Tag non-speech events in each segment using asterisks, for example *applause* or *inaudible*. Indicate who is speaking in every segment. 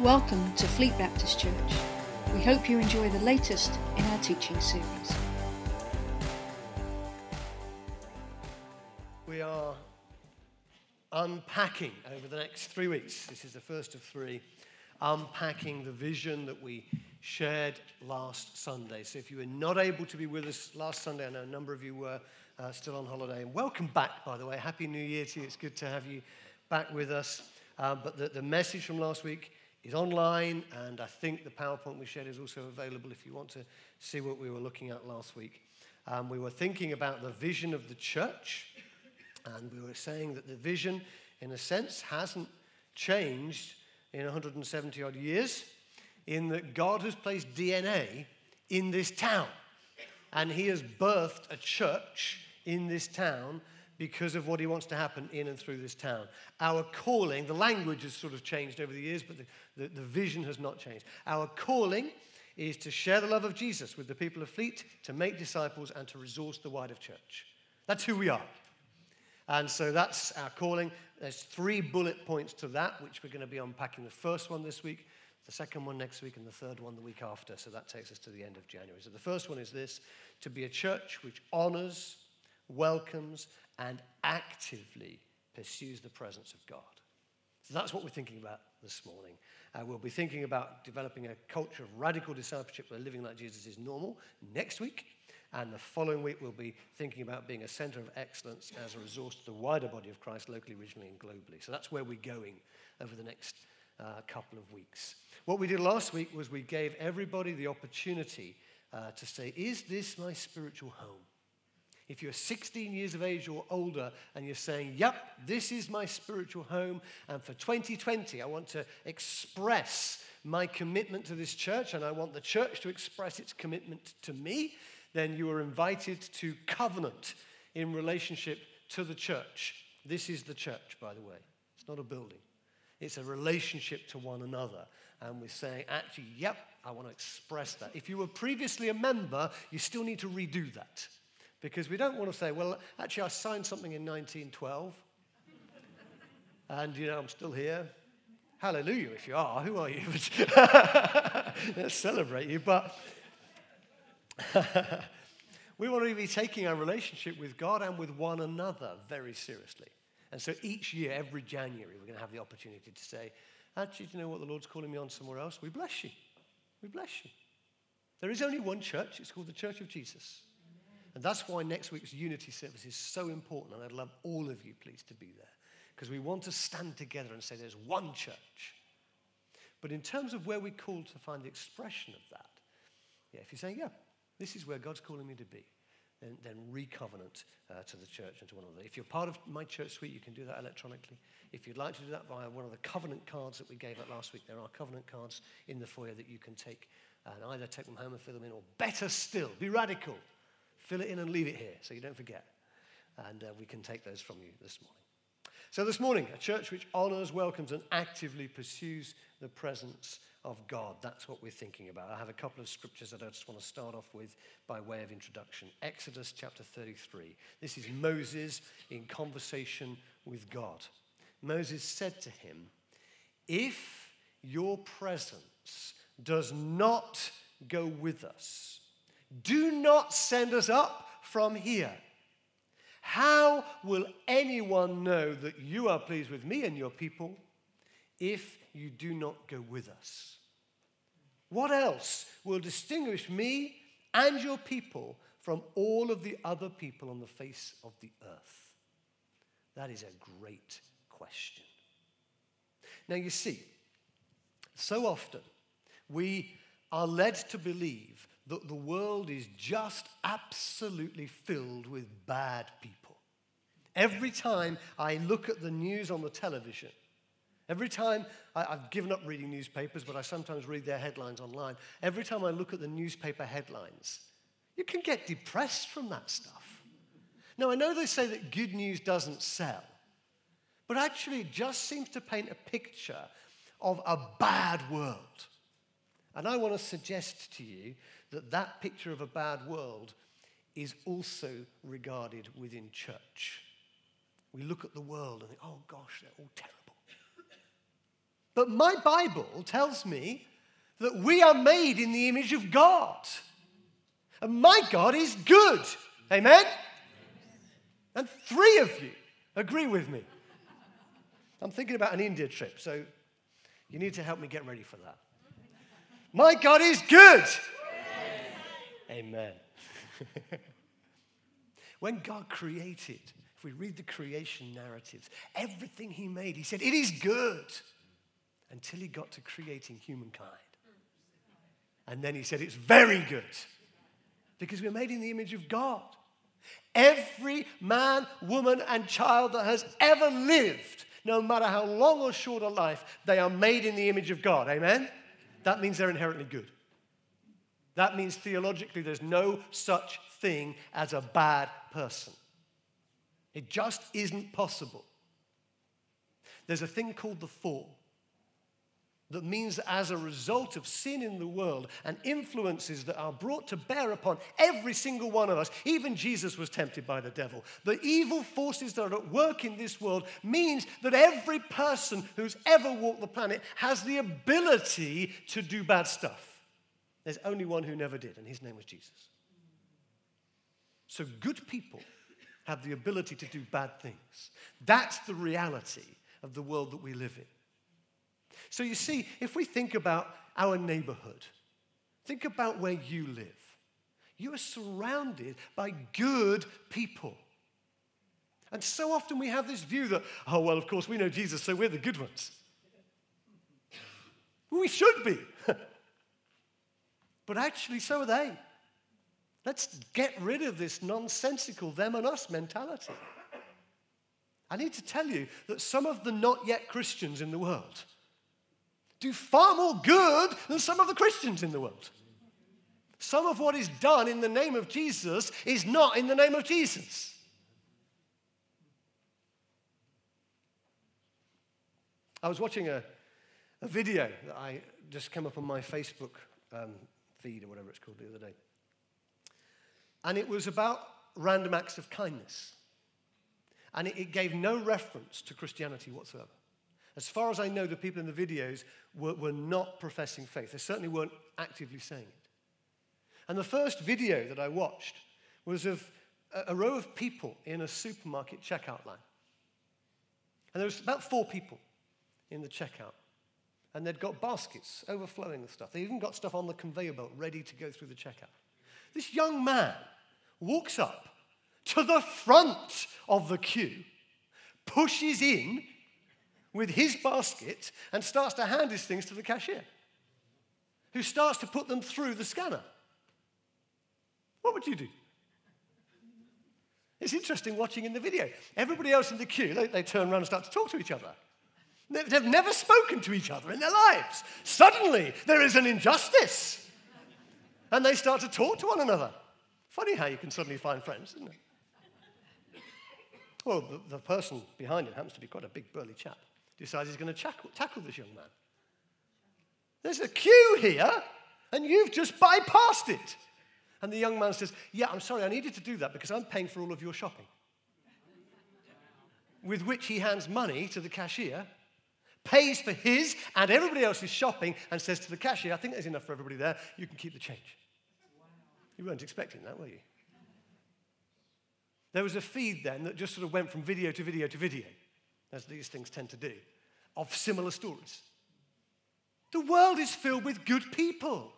Speaker 1: Welcome to Fleet Baptist Church. We hope you enjoy the latest in our teaching series.
Speaker 2: We are unpacking over the next three weeks. This is the first of three, unpacking the vision that we shared last Sunday. So if you were not able to be with us last Sunday, I know a number of you were uh, still on holiday. And welcome back, by the way. Happy New Year to you. It's good to have you back with us. Uh, but the, the message from last week is online, and I think the PowerPoint we shared is also available if you want to see what we were looking at last week. Um, we were thinking about the vision of the church, and we were saying that the vision, in a sense, hasn't changed in 170 odd years, in that God has placed DNA in this town, and He has birthed a church in this town because of what he wants to happen in and through this town. Our calling, the language has sort of changed over the years, but the, the, the, vision has not changed. Our calling is to share the love of Jesus with the people of Fleet, to make disciples, and to resource the wider church. That's who we are. And so that's our calling. There's three bullet points to that, which we're going to be unpacking. The first one this week, the second one next week, and the third one the week after. So that takes us to the end of January. So the first one is this to be a church which honors, welcomes, and actively pursues the presence of God. So that's what we're thinking about this morning. Uh, we'll be thinking about developing a culture of radical discipleship where living like Jesus is normal next week. And the following week, we'll be thinking about being a center of excellence as a resource to the wider body of Christ, locally, regionally, and globally. So that's where we're going over the next uh, couple of weeks. What we did last week was we gave everybody the opportunity uh, to say, Is this my spiritual home? If you're 16 years of age or older and you're saying, Yep, this is my spiritual home, and for 2020, I want to express my commitment to this church, and I want the church to express its commitment to me, then you are invited to covenant in relationship to the church. This is the church, by the way. It's not a building, it's a relationship to one another. And we're saying, actually, yep, I want to express that. If you were previously a member, you still need to redo that. Because we don't want to say, well, actually, I signed something in 1912, and, you know, I'm still here. Hallelujah, if you are. Who are you? *laughs* Let's celebrate you. But *laughs* we want to be taking our relationship with God and with one another very seriously. And so each year, every January, we're going to have the opportunity to say, actually, do you know what the Lord's calling me on somewhere else? We bless you. We bless you. There is only one church. It's called the Church of Jesus. And that's why next week's unity service is so important. And I'd love all of you, please, to be there. Because we want to stand together and say there's one church. But in terms of where we're called to find the expression of that, yeah, if you're saying, yeah, this is where God's calling me to be, then, then recovenant uh, to the church and to one another. If you're part of my ChurchSuite, you can do that electronically. If you'd like to do that via one of the covenant cards that we gave out last week, there are covenant cards in the foyer that you can take and either take them home and fill them in, or better still, be radical Fill it in and leave it here so you don't forget. And uh, we can take those from you this morning. So, this morning, a church which honors, welcomes, and actively pursues the presence of God. That's what we're thinking about. I have a couple of scriptures that I just want to start off with by way of introduction. Exodus chapter 33. This is Moses in conversation with God. Moses said to him, If your presence does not go with us, do not send us up from here. How will anyone know that you are pleased with me and your people if you do not go with us? What else will distinguish me and your people from all of the other people on the face of the earth? That is a great question. Now, you see, so often we are led to believe that the world is just absolutely filled with bad people. Every time I look at the news on the television, every time I, have given up reading newspapers, but I sometimes read their headlines online, every time I look at the newspaper headlines, you can get depressed from that stuff. Now, I know they say that good news doesn't sell, but actually, it just seems to paint a picture of a bad world. And I want to suggest to you that that picture of a bad world is also regarded within church. We look at the world and think, oh gosh, they're all terrible. But my Bible tells me that we are made in the image of God. And my God is good. Amen? And three of you agree with me. I'm thinking about an India trip, so you need to help me get ready for that. My God is good. Amen. *laughs* when God created, if we read the creation narratives, everything He made, He said, It is good until He got to creating humankind. And then He said, It's very good because we're made in the image of God. Every man, woman, and child that has ever lived, no matter how long or short a life, they are made in the image of God. Amen? That means they're inherently good. That means theologically there's no such thing as a bad person. It just isn't possible. There's a thing called the fall that means that as a result of sin in the world and influences that are brought to bear upon every single one of us, even Jesus was tempted by the devil. The evil forces that are at work in this world means that every person who's ever walked the planet has the ability to do bad stuff. There's only one who never did, and his name was Jesus. So good people have the ability to do bad things. That's the reality of the world that we live in. So you see, if we think about our neighborhood, think about where you live. You are surrounded by good people. And so often we have this view that, oh, well, of course, we know Jesus, so we're the good ones. We should be. *laughs* but actually, so are they. Let's get rid of this nonsensical them and us mentality. I need to tell you that some of the not yet Christians in the world do far more good than some of the Christians in the world. Some of what is done in the name of Jesus is not in the name of Jesus. I was watching a, a video that I just came up on my Facebook um, feed or whatever it's called the other day. And it was about random acts of kindness. And it, it gave no reference to Christianity whatsoever. As far as I know, the people in the videos were, were not professing faith. They certainly weren't actively saying it. And the first video that I watched was of a, a row of people in a supermarket checkout line. And there was about four people in the checkout. And they'd got baskets overflowing with stuff. They even got stuff on the conveyor belt ready to go through the checkout. This young man walks up to the front of the queue, pushes in with his basket and starts to hand his things to the cashier, who starts to put them through the scanner. What would you do? It's interesting watching in the video. Everybody else in the queue, they, they turn around and start to talk to each other. They've never spoken to each other in their lives. Suddenly, there is an injustice. And they start to talk to one another. Funny how you can suddenly find friends, isn't it? Well, the, the person behind him happens to be quite a big, burly chap decides he's going to tackle, tackle this young man. There's a queue here, and you've just bypassed it. And the young man says, Yeah, I'm sorry, I needed to do that because I'm paying for all of your shopping. With which he hands money to the cashier, pays for his and everybody else's shopping, and says to the cashier, I think there's enough for everybody there, you can keep the change. You weren't expecting that, were you? There was a feed then that just sort of went from video to video to video as these things tend to do, of similar stories. The world is filled with good people.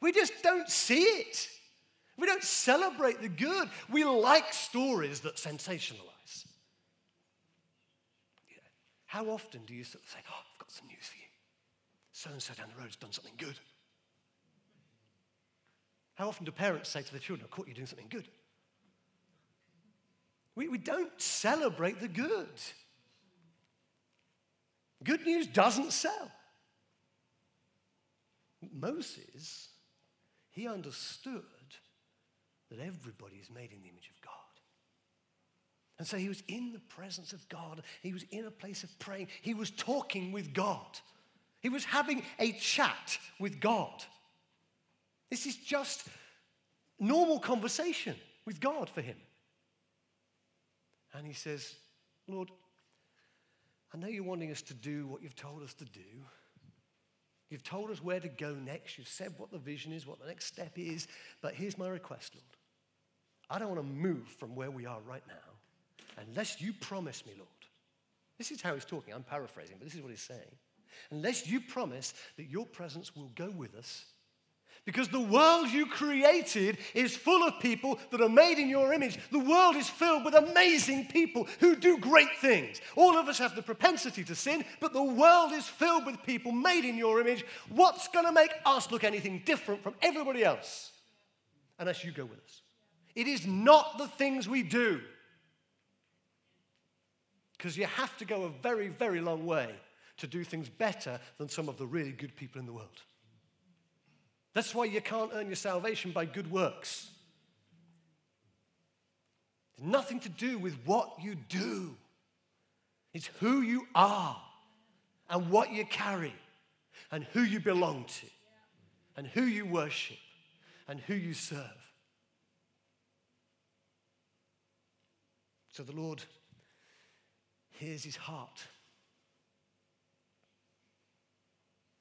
Speaker 2: We just don't see it. We don't celebrate the good. We like stories that sensationalize. How often do you sort of say, Oh, I've got some news for you? So and so down the road has done something good. How often do parents say to their children, I caught you doing something good? We, we don't celebrate the good. Good news doesn't sell. Moses, he understood that everybody is made in the image of God. And so he was in the presence of God. He was in a place of praying. He was talking with God. He was having a chat with God. This is just normal conversation with God for him. And he says, Lord, I know you're wanting us to do what you've told us to do. You've told us where to go next. You've said what the vision is, what the next step is. But here's my request, Lord. I don't want to move from where we are right now unless you promise me, Lord. This is how he's talking. I'm paraphrasing, but this is what he's saying. Unless you promise that your presence will go with us because the world you created is full of people that are made in your image. The world is filled with amazing people who do great things. All of us have the propensity to sin, but the world is filled with people made in your image. What's going to make us look anything different from everybody else? Unless you go with us. It is not the things we do. Because you have to go a very, very long way to do things better than some of the really good people in the world. That's why you can't earn your salvation by good works. It's nothing to do with what you do, it's who you are and what you carry and who you belong to and who you worship and who you serve. So the Lord hears his heart.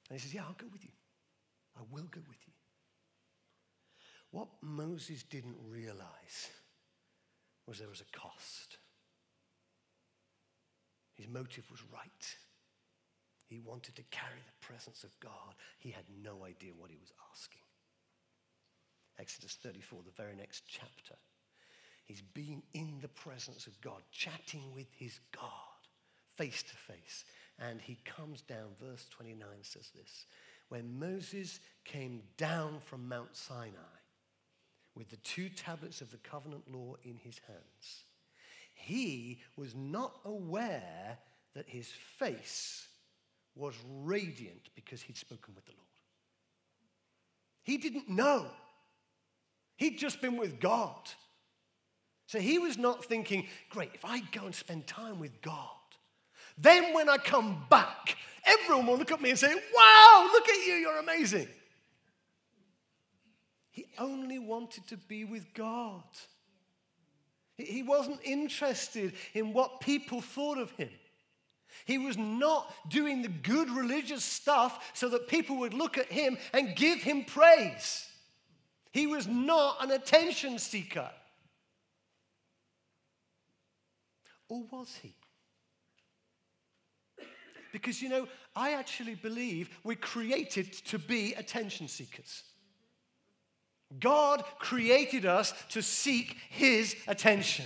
Speaker 2: And he says, Yeah, I'll go with you. I will go with you. What Moses didn't realize was there was a cost. His motive was right. He wanted to carry the presence of God. He had no idea what he was asking. Exodus 34, the very next chapter. He's being in the presence of God, chatting with his God face to face. And he comes down, verse 29 says this when Moses came down from Mount Sinai with the two tablets of the covenant law in his hands, he was not aware that his face was radiant because he'd spoken with the Lord. He didn't know. He'd just been with God. So he was not thinking, great, if I go and spend time with God, then when I come back, everyone will look at me and say, Wow, look at you, you're amazing. He only wanted to be with God. He wasn't interested in what people thought of him. He was not doing the good religious stuff so that people would look at him and give him praise. He was not an attention seeker. Or was he? Because, you know, I actually believe we're created to be attention seekers. God created us to seek His attention.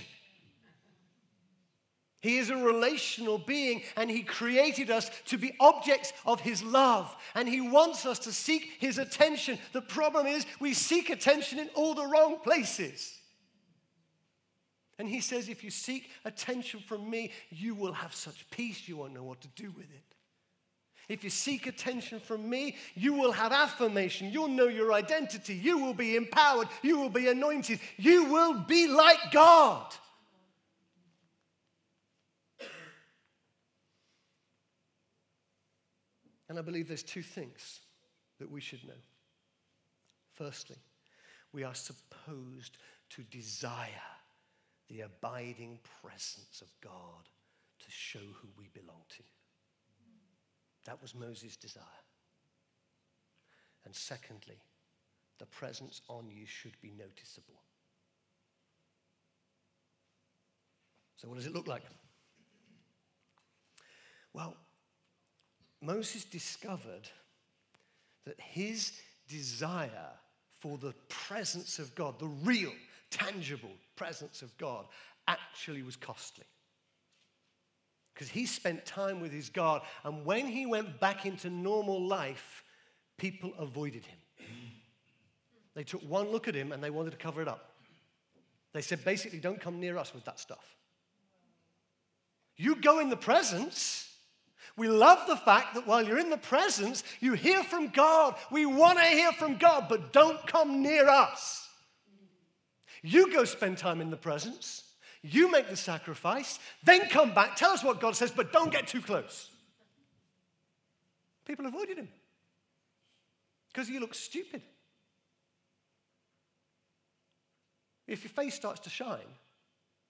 Speaker 2: He is a relational being and He created us to be objects of His love. And He wants us to seek His attention. The problem is we seek attention in all the wrong places. And He says, if you seek attention from me, you will have such peace you won't know what to do with it. If you seek attention from me, you will have affirmation. You'll know your identity. You will be empowered. You will be anointed. You will be like God. And I believe there's two things that we should know. Firstly, we are supposed to desire the abiding presence of God to show who we belong to. That was Moses' desire. And secondly, the presence on you should be noticeable. So, what does it look like? Well, Moses discovered that his desire for the presence of God, the real, tangible presence of God, actually was costly because he spent time with his God. And when he went back into normal life, people avoided him. They took one look at him and they wanted to cover it up. They said, basically, don't come near us with that stuff. You go in the presence. We love the fact that while you're in the presence, you hear from God. We want to hear from God, but don't come near us. You go spend time in the presence. You make the sacrifice, then come back, tell us what God says, but don't get too close. People avoided him because he looks stupid. If your face starts to shine,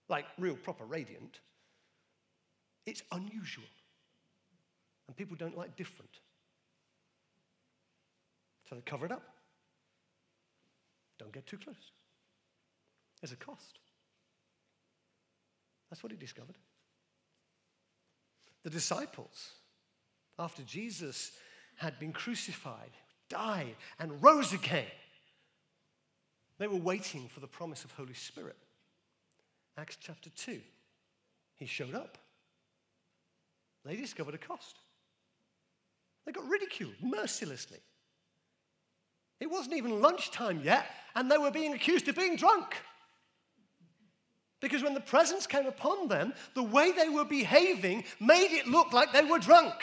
Speaker 2: like real proper radiant, it's unusual. And people don't like different. So they cover it up. Don't get too close. There's a cost. That's what he discovered. The disciples, after Jesus had been crucified, died, and rose again, they were waiting for the promise of Holy Spirit. Acts chapter 2. He showed up. They discovered a cost. They got ridiculed mercilessly. It wasn't even lunchtime yet, and they were being accused of being drunk. Because when the presence came upon them, the way they were behaving made it look like they were drunk.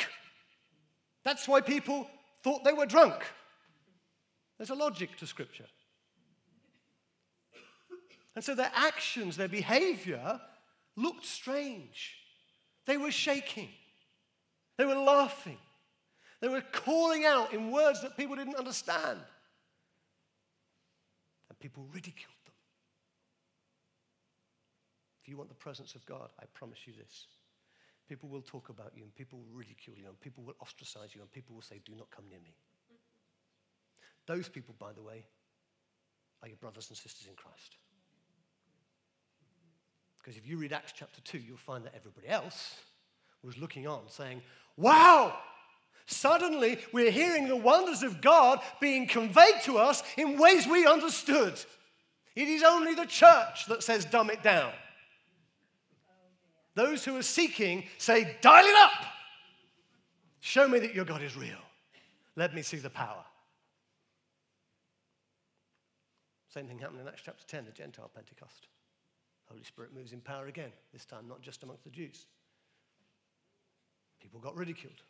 Speaker 2: That's why people thought they were drunk. There's a logic to Scripture. And so their actions, their behavior looked strange. They were shaking, they were laughing, they were calling out in words that people didn't understand. And people ridiculed you want the presence of God, I promise you this. People will talk about you, and people will ridicule you, and people will ostracize you, and people will say, Do not come near me. Those people, by the way, are your brothers and sisters in Christ. Because if you read Acts chapter 2, you'll find that everybody else was looking on, saying, Wow! Suddenly, we're hearing the wonders of God being conveyed to us in ways we understood. It is only the church that says, dumb it down. Those who are seeking say, dial it up. Show me that your God is real. Let me see the power. Same thing happened in Acts chapter 10, the Gentile Pentecost. Holy Spirit moves in power again, this time not just amongst the Jews. People got ridiculed.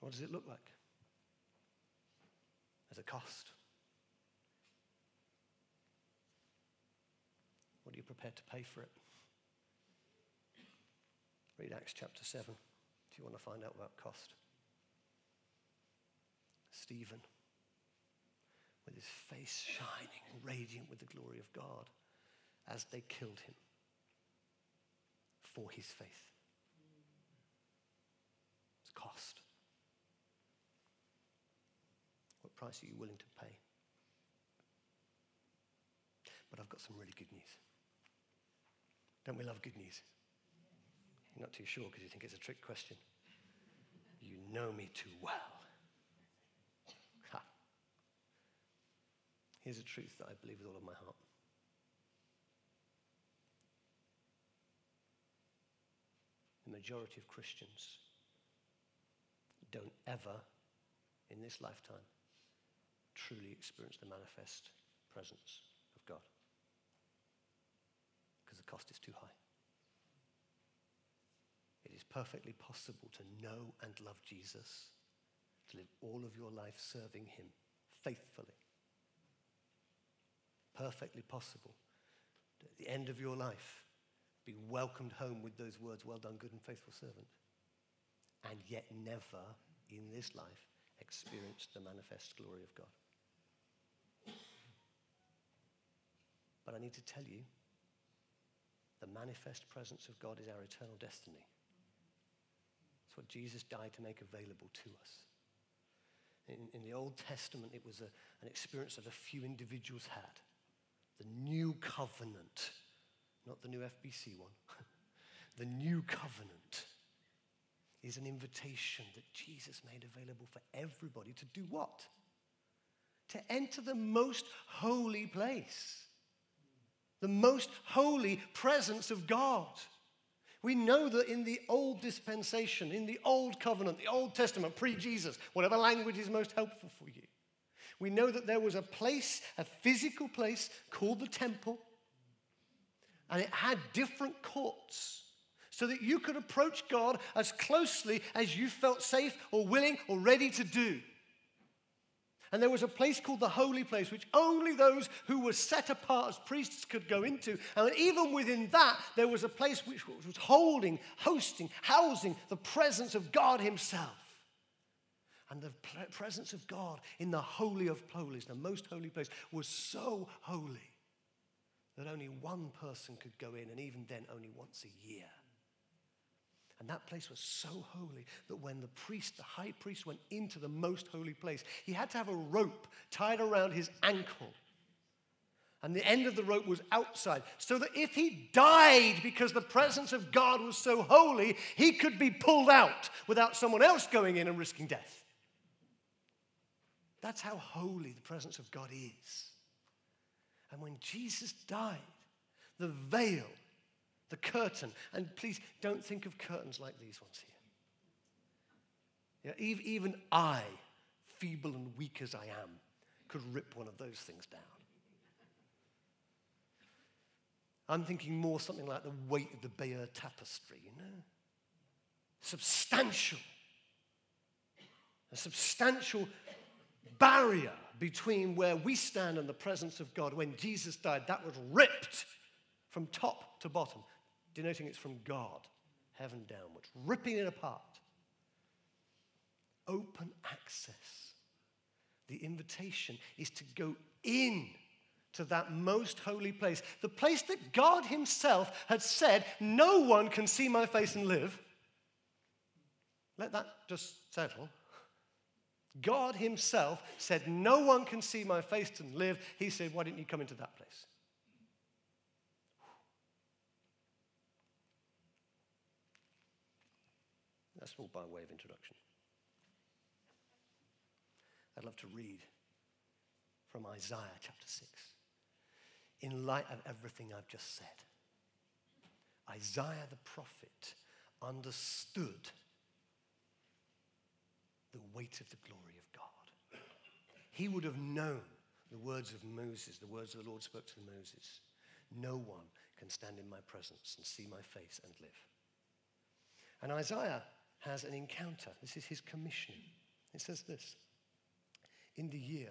Speaker 2: What does it look like? There's a cost. What are you prepared to pay for it? Read Acts chapter 7 if you want to find out about cost. Stephen with his face shining, radiant with the glory of God, as they killed him for his faith. It's cost. What price are you willing to pay? But I've got some really good news. Don't we love good news? You're not too sure because you think it's a trick question. You know me too well. Ha. Here's a truth that I believe with all of my heart. The majority of Christians don't ever, in this lifetime, truly experience the manifest presence the cost is too high. It is perfectly possible to know and love Jesus, to live all of your life serving Him faithfully perfectly possible to, at the end of your life, be welcomed home with those words, Well done, good and faithful servant, and yet never in this life experience the manifest glory of God. But I need to tell you, the manifest presence of God is our eternal destiny. It's what Jesus died to make available to us. In, in the Old Testament, it was a, an experience that a few individuals had the new covenant, not the new FBC one. *laughs* the new covenant is an invitation that Jesus made available for everybody to do what? To enter the most holy place, the most holy presence of God. We know that in the old dispensation, in the old covenant, the Old Testament, pre Jesus, whatever language is most helpful for you, we know that there was a place, a physical place called the temple, and it had different courts so that you could approach God as closely as you felt safe or willing or ready to do. And there was a place called the holy place, which only those who were set apart as priests could go into. And even within that, there was a place which was holding, hosting, housing the presence of God Himself. And the presence of God in the Holy of Holies, the most holy place, was so holy that only one person could go in, and even then, only once a year. And that place was so holy that when the priest, the high priest, went into the most holy place, he had to have a rope tied around his ankle. And the end of the rope was outside, so that if he died because the presence of God was so holy, he could be pulled out without someone else going in and risking death. That's how holy the presence of God is. And when Jesus died, the veil the curtain. And please don't think of curtains like these ones here. Yeah, even I, feeble and weak as I am, could rip one of those things down. I'm thinking more something like the weight of the Bayeux tapestry, you know? Substantial. A substantial barrier between where we stand and the presence of God. When Jesus died, that was ripped from top to bottom denoting it's from God, heaven downwards, ripping it apart. Open access. The invitation is to go in to that most holy place, the place that God Himself had said, No one can see my face and live. Let that just settle. God Himself said, No one can see my face and live. He said, Why didn't you come into that place? That's all by way of introduction. I'd love to read from Isaiah chapter 6 in light of everything I've just said. Isaiah the prophet understood the weight of the glory of God. He would have known the words of Moses, the words of the Lord spoke to Moses. No one can stand in my presence and see my face and live. And Isaiah has an encounter. This is his commissioning. It says this In the year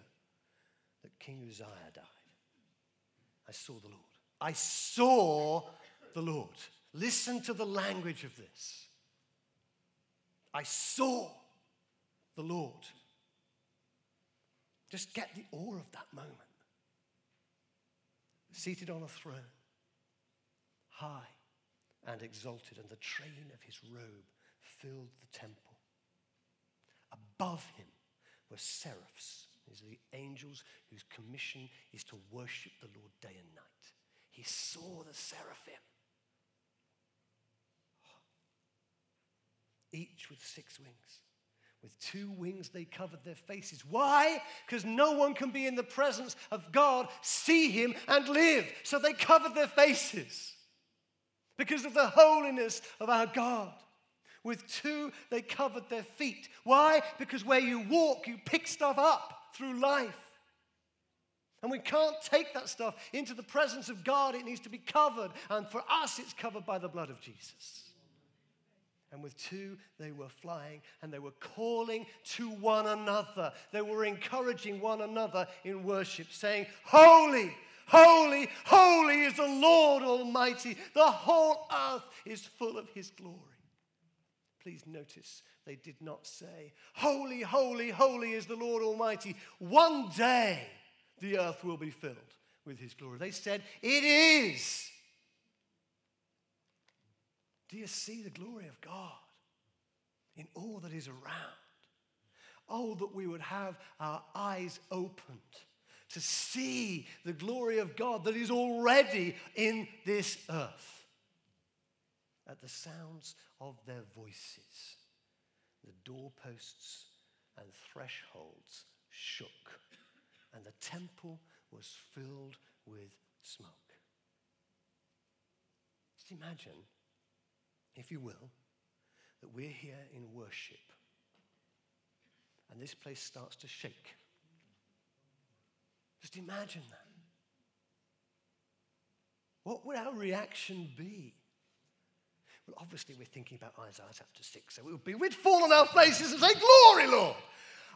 Speaker 2: that King Uzziah died, I saw the Lord. I saw the Lord. Listen to the language of this. I saw the Lord. Just get the awe of that moment. Seated on a throne, high and exalted, and the train of his robe filled the temple. Above him were seraphs. These are the angels whose commission is to worship the Lord day and night. He saw the seraphim, *gasps* each with six wings. With two wings, they covered their faces. Why? Because no one can be in the presence of God, see Him, and live. So they covered their faces because of the holiness of our God. With two, they covered their feet. Why? Because where you walk, you pick stuff up through life. And we can't take that stuff into the presence of God. It needs to be covered. And for us, it's covered by the blood of Jesus. And with two, they were flying and they were calling to one another. They were encouraging one another in worship, saying, Holy, holy, holy is the Lord Almighty. The whole earth is full of His glory. Please notice they did not say, Holy, holy, holy is the Lord Almighty. One day the earth will be filled with his glory. They said, It is. Do you see the glory of God in all that is around? Oh, that we would have our eyes opened to see the glory of God that is already in this earth at the sounds of their voices. The doorposts and thresholds shook, and the temple was filled with smoke. Just imagine, if you will, that we're here in worship and this place starts to shake. Just imagine that. What would our reaction be? Well, obviously, we're thinking about Isaiah chapter 6. So it would be, we'd fall on our faces and say, Glory, Lord.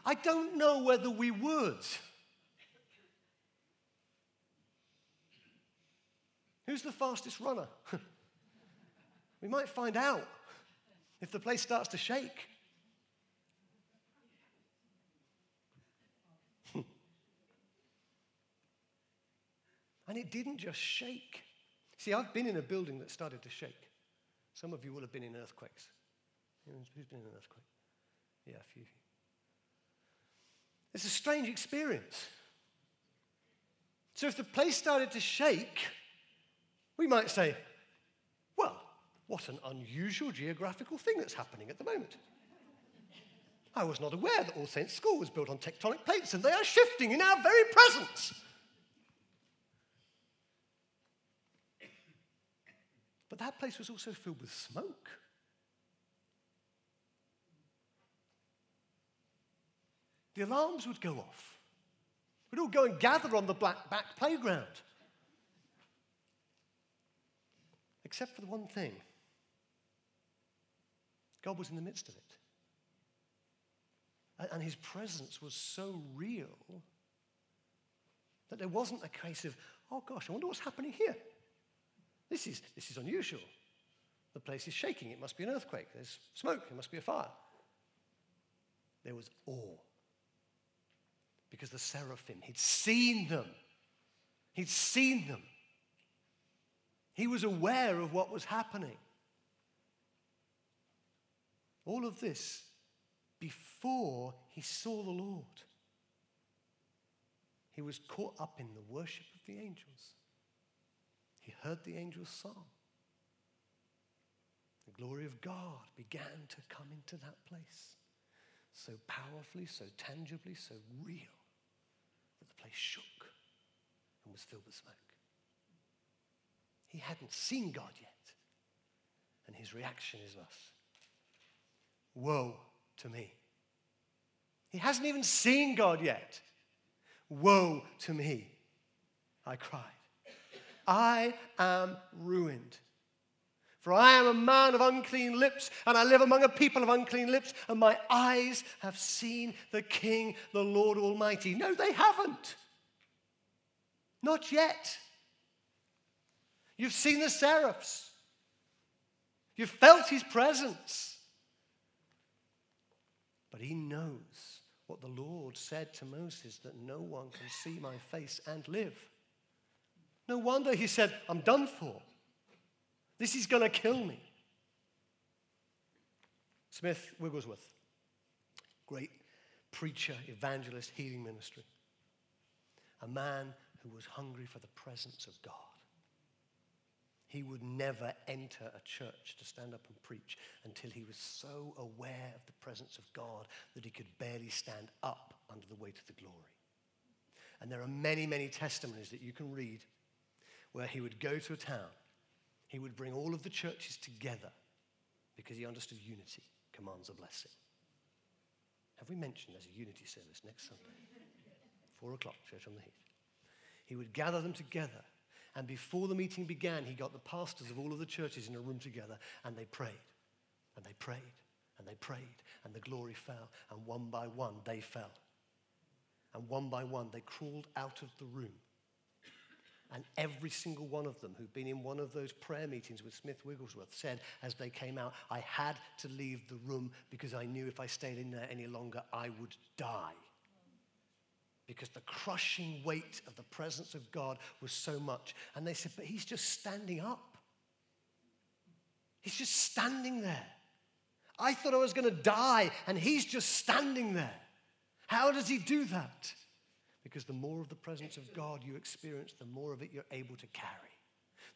Speaker 2: I don't know whether we would. Who's the fastest runner? *laughs* we might find out if the place starts to shake. *laughs* and it didn't just shake. See, I've been in a building that started to shake. Some of you will have been in earthquakes. Who's been in an earthquake? Yeah, a few. It's a strange experience. So if the place started to shake, we might say, well, what an unusual geographical thing that's happening at the moment. I was not aware that All Saints School was built on tectonic plates and they are shifting in our very presence. But that place was also filled with smoke. The alarms would go off. We'd all go and gather on the black back playground. Except for the one thing God was in the midst of it. And his presence was so real that there wasn't a case of, oh gosh, I wonder what's happening here. This is, this is unusual. The place is shaking. It must be an earthquake. There's smoke. It must be a fire. There was awe. Because the seraphim, he'd seen them. He'd seen them. He was aware of what was happening. All of this before he saw the Lord. He was caught up in the worship of the angels. He heard the angels' song. The glory of God began to come into that place so powerfully, so tangibly, so real that the place shook and was filled with smoke. He hadn't seen God yet. And his reaction is thus Woe to me. He hasn't even seen God yet. Woe to me, I cried. I am ruined. For I am a man of unclean lips, and I live among a people of unclean lips, and my eyes have seen the King, the Lord Almighty. No, they haven't. Not yet. You've seen the seraphs, you've felt his presence. But he knows what the Lord said to Moses that no one can see my face and live. No wonder he said, I'm done for. This is going to kill me. Smith Wigglesworth, great preacher, evangelist, healing ministry. A man who was hungry for the presence of God. He would never enter a church to stand up and preach until he was so aware of the presence of God that he could barely stand up under the weight of the glory. And there are many, many testimonies that you can read where he would go to a town, he would bring all of the churches together because he understood unity commands a blessing. Have we mentioned there's a unity service next Sunday? Four o'clock, Church on the Heath. He would gather them together and before the meeting began, he got the pastors of all of the churches in a room together and they prayed and they prayed and they prayed and the glory fell. And one by one, they fell. And one by one, they crawled out of the room. And every single one of them who'd been in one of those prayer meetings with Smith Wigglesworth said as they came out, I had to leave the room because I knew if I stayed in there any longer, I would die because the crushing weight of the presence of God was so much. And they said, But he's just standing up. He's just standing there. I thought I was going to die, and he's just standing there. How does he do that? Because the more of the presence of God you experience, the more of it you're able to carry.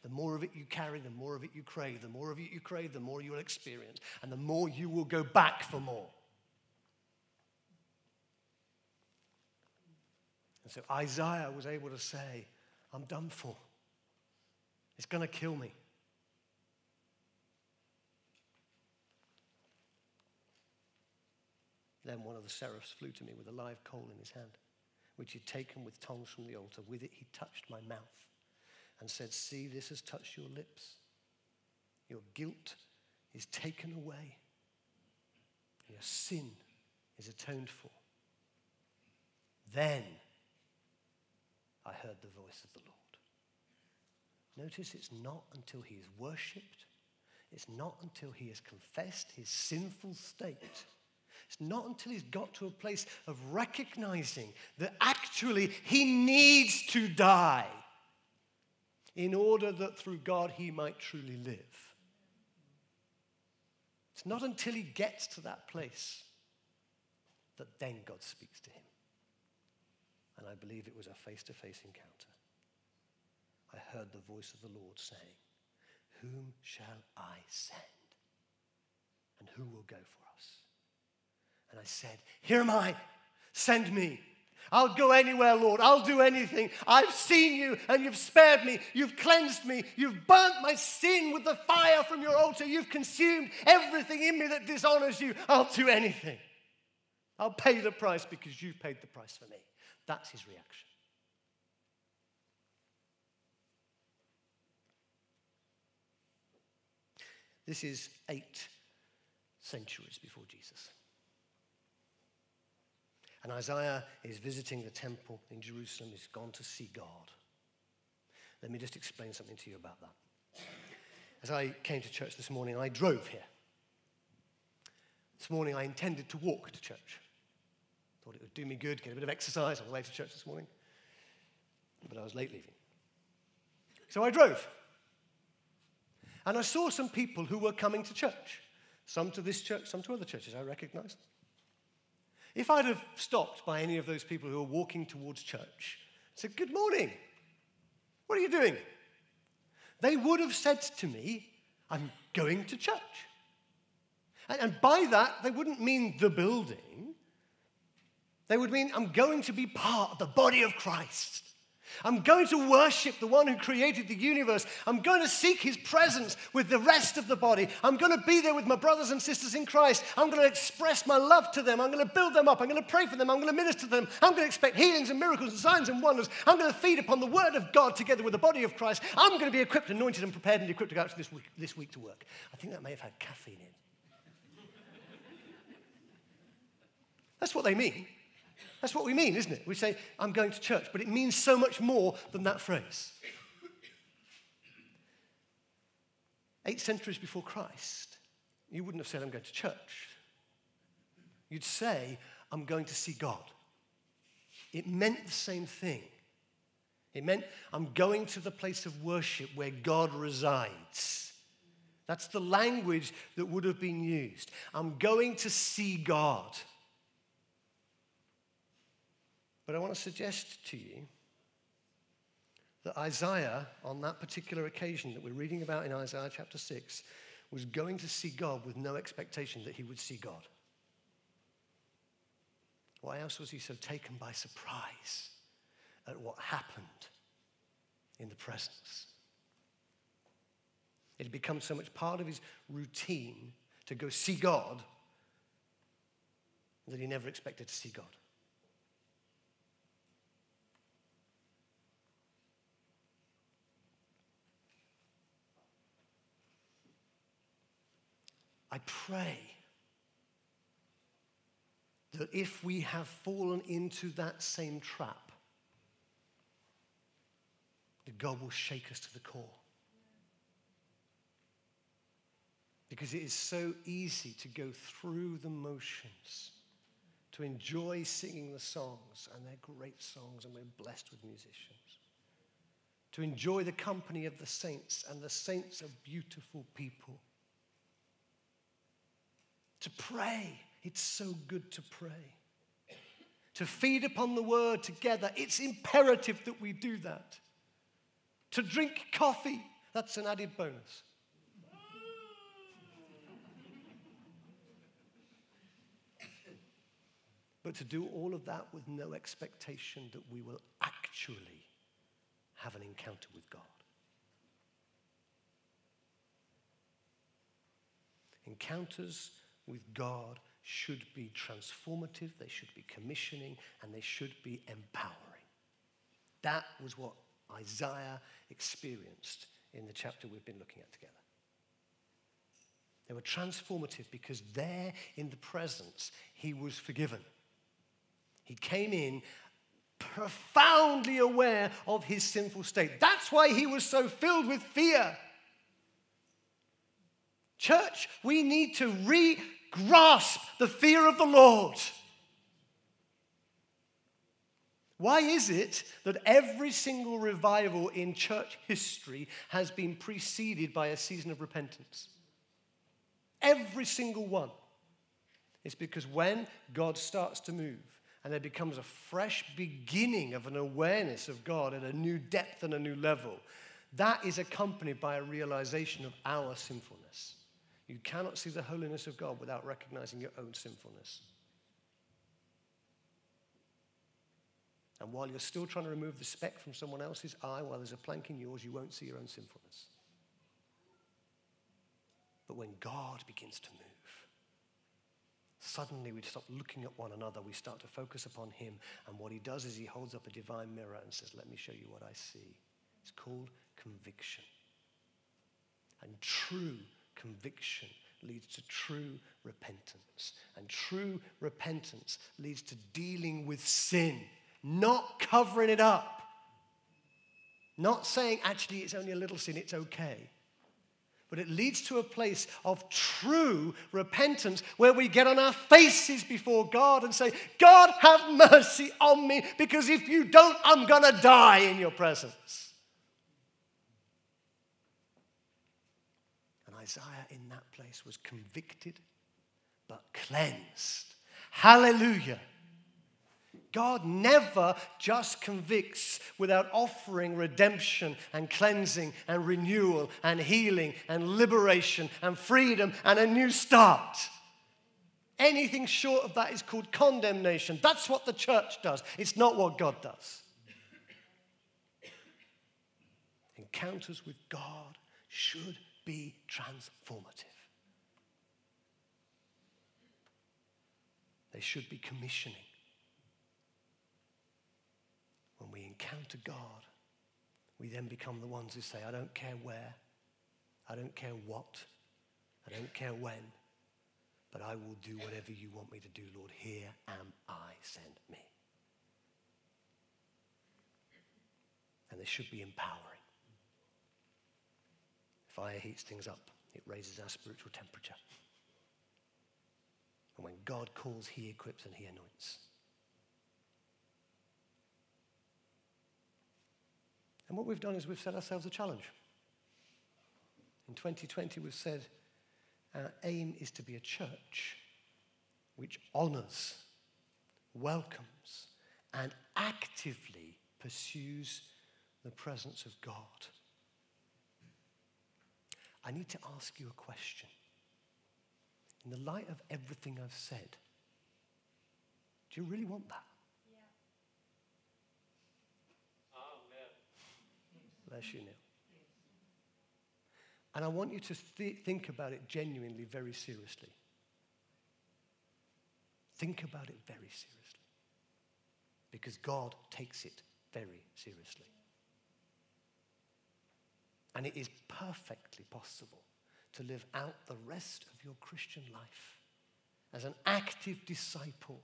Speaker 2: The more of it you carry, the more of it you crave. The more of it you crave, the more you'll experience. And the more you will go back for more. And so Isaiah was able to say, I'm done for. It's going to kill me. Then one of the seraphs flew to me with a live coal in his hand, which he'd taken with tongs from the altar. With it, he touched my mouth and said, See, this has touched your lips. Your guilt is taken away, your sin is atoned for. Then I heard the voice of the Lord. Notice it's not until he is worshipped, it's not until he has confessed his sinful state. It's not until he's got to a place of recognizing that actually he needs to die in order that through God he might truly live. It's not until he gets to that place that then God speaks to him. And I believe it was a face to face encounter. I heard the voice of the Lord saying, Whom shall I send? And who will go for us? And I said, Here am I, send me. I'll go anywhere, Lord. I'll do anything. I've seen you and you've spared me. You've cleansed me. You've burnt my sin with the fire from your altar. You've consumed everything in me that dishonors you. I'll do anything. I'll pay the price because you've paid the price for me. That's his reaction. This is eight centuries before Jesus. And Isaiah is visiting the temple in Jerusalem. He's gone to see God. Let me just explain something to you about that. As I came to church this morning, I drove here. This morning, I intended to walk to church. Thought it would do me good, get a bit of exercise on the way to church this morning. But I was late leaving. So I drove. And I saw some people who were coming to church. Some to this church, some to other churches I recognized. If I'd have stopped by any of those people who were walking towards church, and said, Good morning, what are you doing? They would have said to me, I'm going to church. And by that, they wouldn't mean the building. They would mean, I'm going to be part of the body of Christ. I'm going to worship the one who created the universe. I'm going to seek his presence with the rest of the body. I'm going to be there with my brothers and sisters in Christ. I'm going to express my love to them. I'm going to build them up. I'm going to pray for them. I'm going to minister to them. I'm going to expect healings and miracles and signs and wonders. I'm going to feed upon the word of God together with the body of Christ. I'm going to be equipped, anointed, and prepared and equipped to go out this week, this week to work. I think that may have had caffeine in. That's what they mean. That's what we mean, isn't it? We say, I'm going to church, but it means so much more than that phrase. Eight centuries before Christ, you wouldn't have said, I'm going to church. You'd say, I'm going to see God. It meant the same thing. It meant, I'm going to the place of worship where God resides. That's the language that would have been used. I'm going to see God. But I want to suggest to you that Isaiah, on that particular occasion that we're reading about in Isaiah chapter 6, was going to see God with no expectation that he would see God. Why else was he so taken by surprise at what happened in the presence? It had become so much part of his routine to go see God that he never expected to see God. I pray that if we have fallen into that same trap, that God will shake us to the core. Because it is so easy to go through the motions, to enjoy singing the songs, and they're great songs, and we're blessed with musicians. To enjoy the company of the saints, and the saints are beautiful people to pray. It's so good to pray. To feed upon the word together, it's imperative that we do that. To drink coffee, that's an added bonus. But to do all of that with no expectation that we will actually have an encounter with God. Encounters with God should be transformative, they should be commissioning, and they should be empowering. That was what Isaiah experienced in the chapter we've been looking at together. They were transformative because there in the presence, he was forgiven. He came in profoundly aware of his sinful state. That's why he was so filled with fear. Church, we need to re grasp the fear of the Lord. Why is it that every single revival in church history has been preceded by a season of repentance? Every single one. It's because when God starts to move and there becomes a fresh beginning of an awareness of God at a new depth and a new level, that is accompanied by a realization of our sinfulness. You cannot see the holiness of God without recognizing your own sinfulness. And while you're still trying to remove the speck from someone else's eye while there's a plank in yours, you won't see your own sinfulness. But when God begins to move, suddenly we stop looking at one another. We start to focus upon Him. And what He does is He holds up a divine mirror and says, Let me show you what I see. It's called conviction. And true conviction leads to true repentance. And true repentance leads to dealing with sin not covering it up. Not saying, actually, it's only a little sin, it's okay. But it leads to a place of true repentance where we get on our faces before God and say, God, have mercy on me, because if you don't, I'm going to die in your presence. And Isaiah in that place was convicted but cleansed. Hallelujah. God never just convicts without offering redemption and cleansing and renewal and healing and liberation and freedom and a new start. Anything short of that is called condemnation. That's what the church does, it's not what God does. Encounters with God should be transformative. They should be commissioning when we encounter God, we then become the ones who say, I don't care where, I don't care what, I don't care when, but I will do whatever you want me to do, Lord. Here am I, send me. And this should be empowering. Fire heats things up, it raises our spiritual temperature. And when God calls, he equips and he anoints. And what we've done is we've set ourselves a challenge. In 2020, we've said our aim is to be a church which honors, welcomes, and actively pursues the presence of God. I need to ask you a question. In the light of everything I've said, do you really want that? Yeah. Oh, Amen. Bless you, Neil. And I want you to th- think about it genuinely, very seriously. Think about it very seriously. Because God takes it very seriously. And it is perfectly possible to live out the rest of your Christian life as an active disciple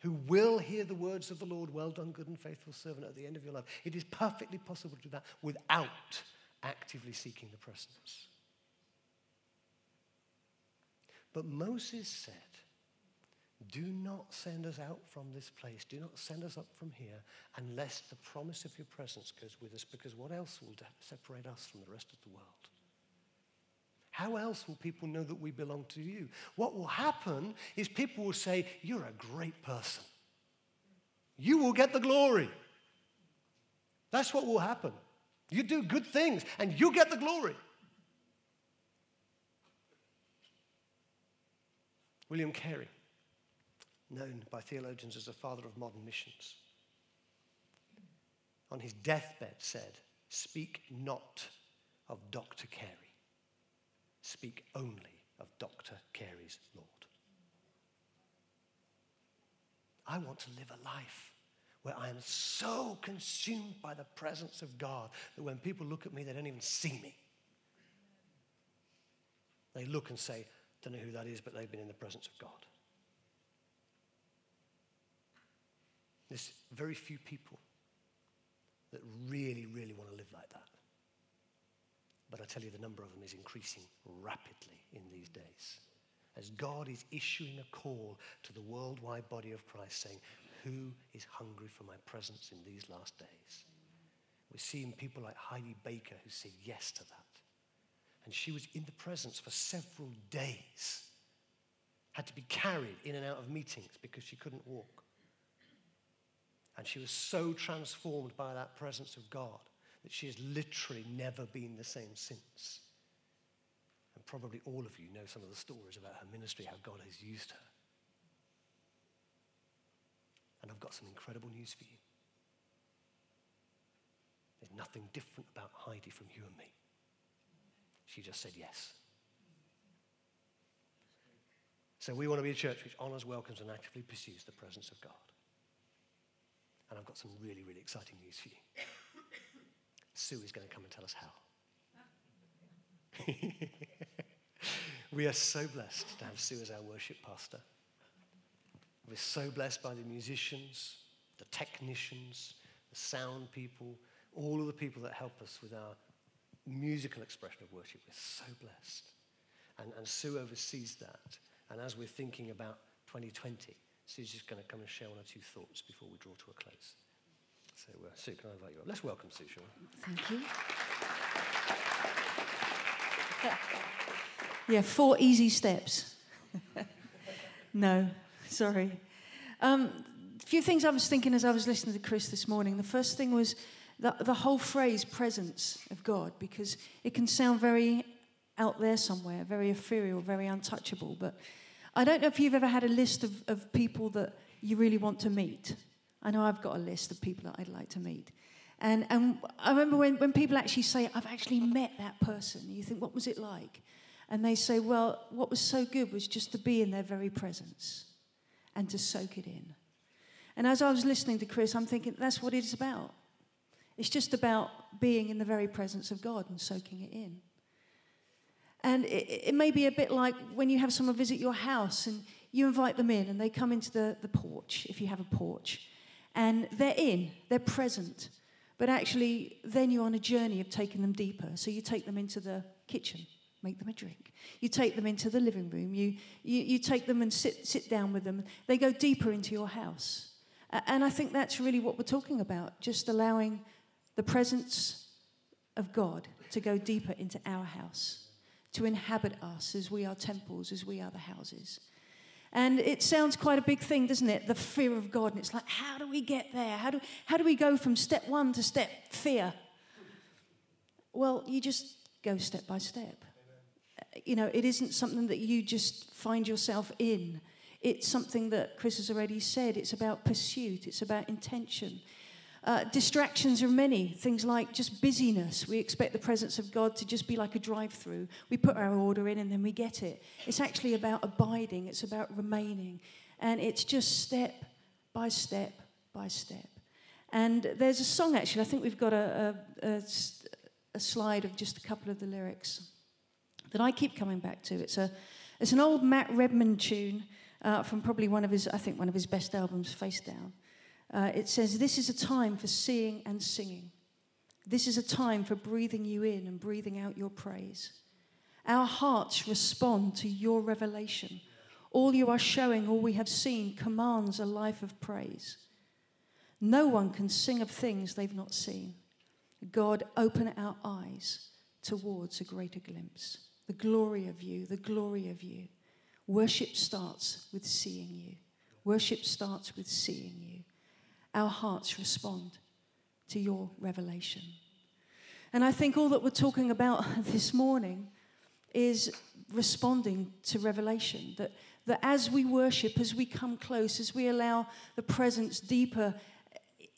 Speaker 2: who will hear the words of the Lord, well done, good and faithful servant, at the end of your life. It is perfectly possible to do that without actively seeking the presence. But Moses said, Do not send us out from this place. Do not send us up from here unless the promise of your presence goes with us, because what else will separate us from the rest of the world? How else will people know that we belong to you? What will happen is people will say, You're a great person. You will get the glory. That's what will happen. You do good things and you get the glory. William Carey, known by theologians as the father of modern missions, on his deathbed said, Speak not of Dr. Carey speak only of Dr. Carey's Lord. I want to live a life where I am so consumed by the presence of God that when people look at me, they don't even see me. They look and say, don't know who that is, but they've been in the presence of God. There's very few people that really, really want to live like that. But I tell you, the number of them is increasing rapidly in these days. As God is issuing a call to the worldwide body of Christ saying, Who is hungry for my presence in these last days? We're seeing people like Heidi Baker who say yes to that. And she was in the presence for several days, had to be carried in and out of meetings because she couldn't walk. And she was so transformed by that presence of God that she has literally never been the same since. And probably all of you know some of the stories about her ministry, how God has used her. And I've got some incredible news for you. There's nothing different about Heidi from you and me. She just said yes. So we want to be a church which honors, welcomes, and actively pursues the presence of God. And I've got some really, really exciting news for you. *coughs* Sue is going to come and tell us how. *laughs* we are so blessed to have Sue as our worship pastor. We're so blessed by the musicians, the technicians, the sound people, all of the people that help us with our musical expression of worship. We're so blessed. And, and Sue oversees that. And as we're thinking about 2020, Sue's just going to come and share one or two thoughts before we draw to a close. So, uh, Sue, can I invite you up? Let's welcome Sue, shall
Speaker 3: we? Thank you. *laughs* yeah, four easy steps. *laughs* no, sorry. Um, a few things I was thinking as I was listening to Chris this morning. The first thing was the, the whole phrase presence of God, because it can sound very out there somewhere, very ethereal, very untouchable. But I don't know if you've ever had a list of, of people that you really want to meet. I know I've got a list of people that I'd like to meet. And, and I remember when, when people actually say, I've actually met that person, you think, what was it like? And they say, well, what was so good was just to be in their very presence and to soak it in. And as I was listening to Chris, I'm thinking, that's what it's about. It's just about being in the very presence of God and soaking it in. And it, it may be a bit like when you have someone visit your house and you invite them in and they come into the, the porch, if you have a porch, and they're in, they're present. But actually, then you're on a journey of taking them deeper. So you take them into the kitchen, make them a drink. You take them into the living room. You, you, you take them and sit, sit down with them. They go deeper into your house. And I think that's really what we're talking about just allowing the presence of God to go deeper into our house, to inhabit us as we are temples, as we are the houses. And it sounds quite a big thing, doesn't it? The fear of God. And it's like, how do we get there? How do, how do we go from step one to step fear? Well, you just go step by step. Uh, you know, it isn't something that you just find yourself in. It's something that Chris has already said. It's about pursuit, it's about intention. Uh, distractions are many, things like just busyness. We expect the presence of God to just be like a drive through. We put our order in and then we get it. It's actually about abiding, it's about remaining. And it's just step by step by step. And there's a song actually, I think we've got a, a, a, slide of just a couple of the lyrics that I keep coming back to. It's, a, it's an old Matt Redman tune uh, from probably one of his, I think, one of his best albums, Face Down. Uh, it says, This is a time for seeing and singing. This is a time for breathing you in and breathing out your praise. Our hearts respond to your revelation. All you are showing, all we have seen, commands a life of praise. No one can sing of things they've not seen. God, open our eyes towards a greater glimpse. The glory of you, the glory of you. Worship starts with seeing you. Worship starts with seeing you our hearts respond to your revelation. And I think all that we're talking about *laughs* this morning is responding to revelation. That, that as we worship, as we come close, as we allow the presence deeper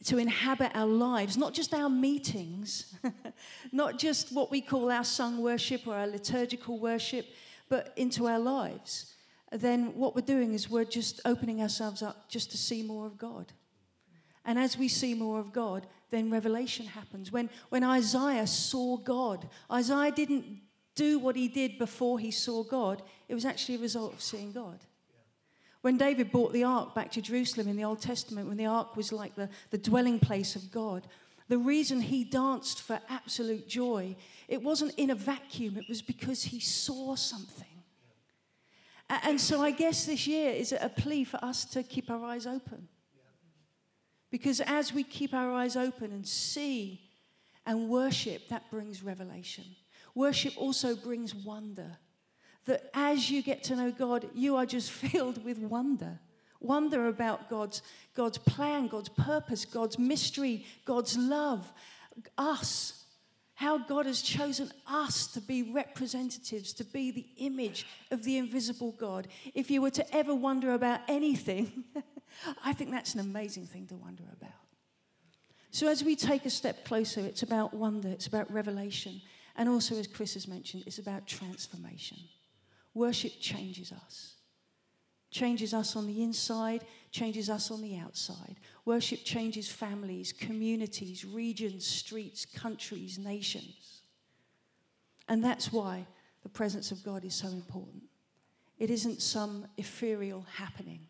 Speaker 3: to inhabit our lives, not just our meetings, *laughs* not just what we call our sung worship or our liturgical worship, but into our lives, then what we're doing is we're just opening ourselves up just to see more of God. And as we see more of God, then revelation happens. When, when Isaiah saw God, Isaiah didn't do what he did before he saw God, it was actually a result of seeing God. When David brought the ark back to Jerusalem in the Old Testament, when the ark was like the, the dwelling place of God, the reason he danced for absolute joy, it wasn't in a vacuum, it was because he saw something. And so I guess this year is a plea for us to keep our eyes open because as we keep our eyes open and see and worship, that brings revelation. Worship also brings wonder. That as you get to know God, you are just *laughs* filled with wonder. Wonder about God's, God's plan, God's purpose, God's mystery, God's love, us, how God has chosen us to be representatives, to be the image of the invisible God. If you were to ever wonder about anything, *laughs* I think that's an amazing thing to wonder about. So, as we take a step closer, it's about wonder, it's about revelation, and also, as Chris has mentioned, it's about transformation. Worship changes us, changes us on the inside, changes us on the outside. Worship changes families, communities, regions, streets, countries, nations. And that's why the presence of God is so important. It isn't some ethereal happening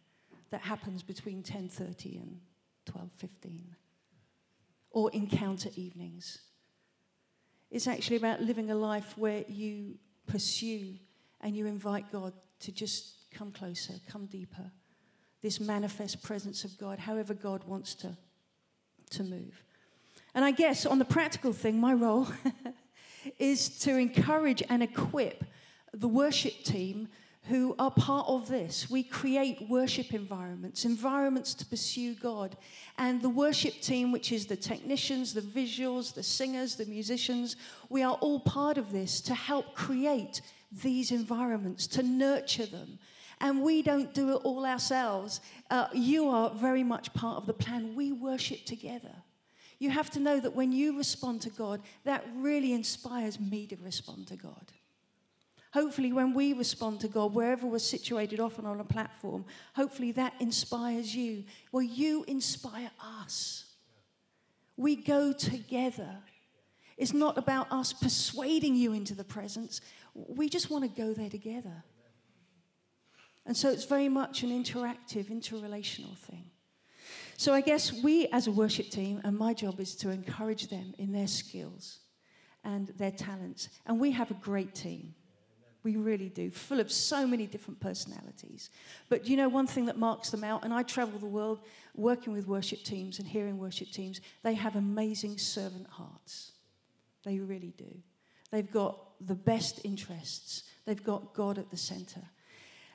Speaker 3: that happens between 10:30 and 12:15 or encounter evenings. It's actually about living a life where you pursue and you invite God to just come closer, come deeper, this manifest presence of God, however God wants to, to move. And I guess on the practical thing, my role *laughs* is to encourage and equip the worship team who are part of this. We create worship environments, environments to pursue God. And the worship team, which is the technicians, the visuals, the singers, the musicians, we are all part of this to help create these environments, to nurture them, and we don't do it all ourselves. Uh, you are very much part of the plan. We worship together. You have to know that when you respond to God, that really inspires me to respond to God. Hopefully, when we respond to God, wherever we're situated, often on a platform, hopefully that inspires you. Well, you inspire us. We go together. It's not about us persuading you into the presence, we just want to go there together. And so it's very much an interactive, interrelational thing. So I guess we, as a worship team, and my job is to encourage them in their skills and their talents. And we have a great team. We really do, full of so many different personalities. But you know, one thing that marks them out, and I travel the world working with worship teams and hearing worship teams, they have amazing servant hearts. They really do. They've got the best interests, they've got God at the center.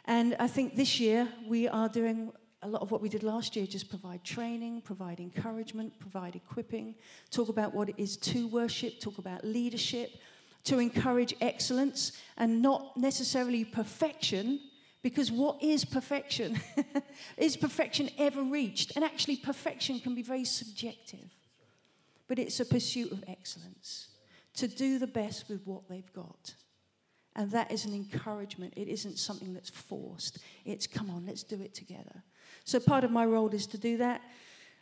Speaker 3: And I think this year we are doing a lot of what we did last year just provide training, provide encouragement, provide equipping, talk about what it is to worship, talk about leadership, to encourage excellence and not necessarily perfection, because what is perfection? *laughs* is perfection ever reached? And actually, perfection can be very subjective, but it's a pursuit of excellence to do the best with what they've got. And that is an encouragement. It isn't something that's forced. It's come on, let's do it together. So part of my role is to do that,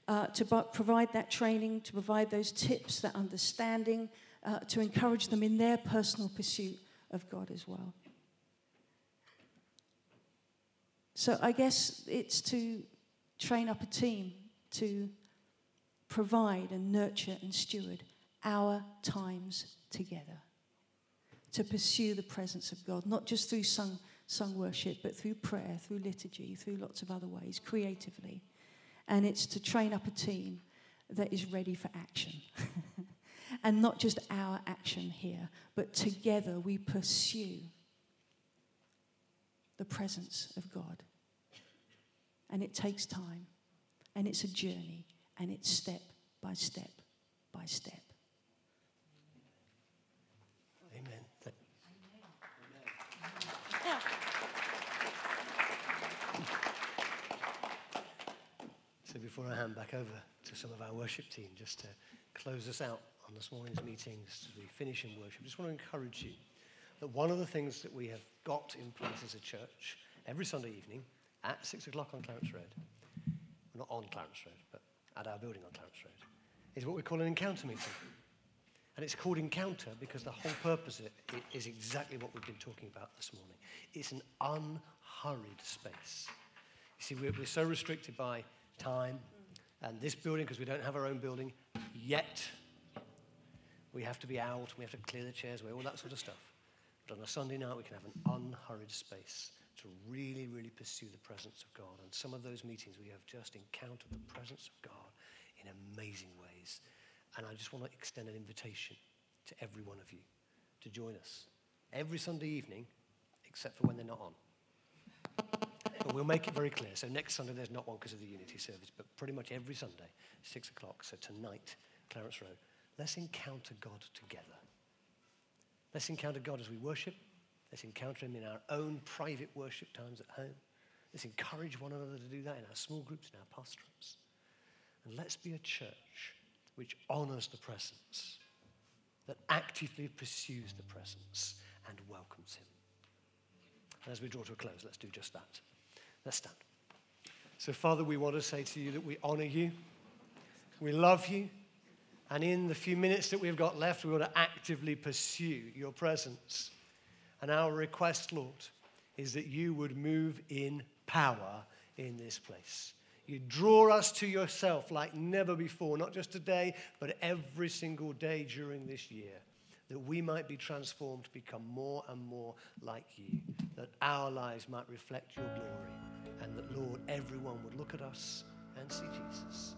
Speaker 3: uh, to provide that training, to provide those tips, that understanding, uh, to encourage them in their personal pursuit of God as well. So I guess it's to train up a team to provide and nurture and steward our times together to pursue the presence of God, not just through sung, sung worship, but through prayer, through liturgy, through lots of other ways, creatively. And it's to train up a team that is ready for action. *laughs* and not just our action here, but together we pursue the presence of God. And it takes time, and it's a journey, and it's step by step by step. Amen.
Speaker 2: So before I hand back over to some of our worship team, just to close us out on this morning's meetings as we finish in worship, I just want to encourage you that one of the things that we have got in place as a church every Sunday evening at six o'clock on Clarence Road, not on Clarence Road, but at our building on Clarence Road, is what we call an encounter meeting. And it's called Encounter because the whole purpose of it is exactly what we've been talking about this morning. It's an unhurried space. You see, we're, we're so restricted by time. And this building, because we don't have our own building yet, we have to be out, we have to clear the chairs away, all that sort of stuff. But on a Sunday night, we can have an unhurried space to really, really pursue the presence of God. And some of those meetings, we have just encountered the presence of God in amazing ways. And I just want to extend an invitation to every one of you to join us every Sunday evening, except for when they're not on. But we'll make it very clear. So next Sunday there's not one because of the Unity service, but pretty much every Sunday, six o'clock. So tonight, Clarence Road, let's encounter God together. Let's encounter God as we worship. Let's encounter Him in our own private worship times at home. Let's encourage one another to do that in our small groups, in our pastorates. And let's be a church which honors the presence, that actively pursues the presence and welcomes Him. And as we draw to a close, let's do just that. Let's stand. So, Father, we want to say to you that we honor you, we love you, and in the few minutes that we've got left, we want to actively pursue your presence. And our request, Lord, is that you would move in power in this place. You draw us to yourself like never before, not just today, but every single day during this year, that we might be transformed to become more and more like you, that our lives might reflect your glory, and that, Lord, everyone would look at us and see Jesus.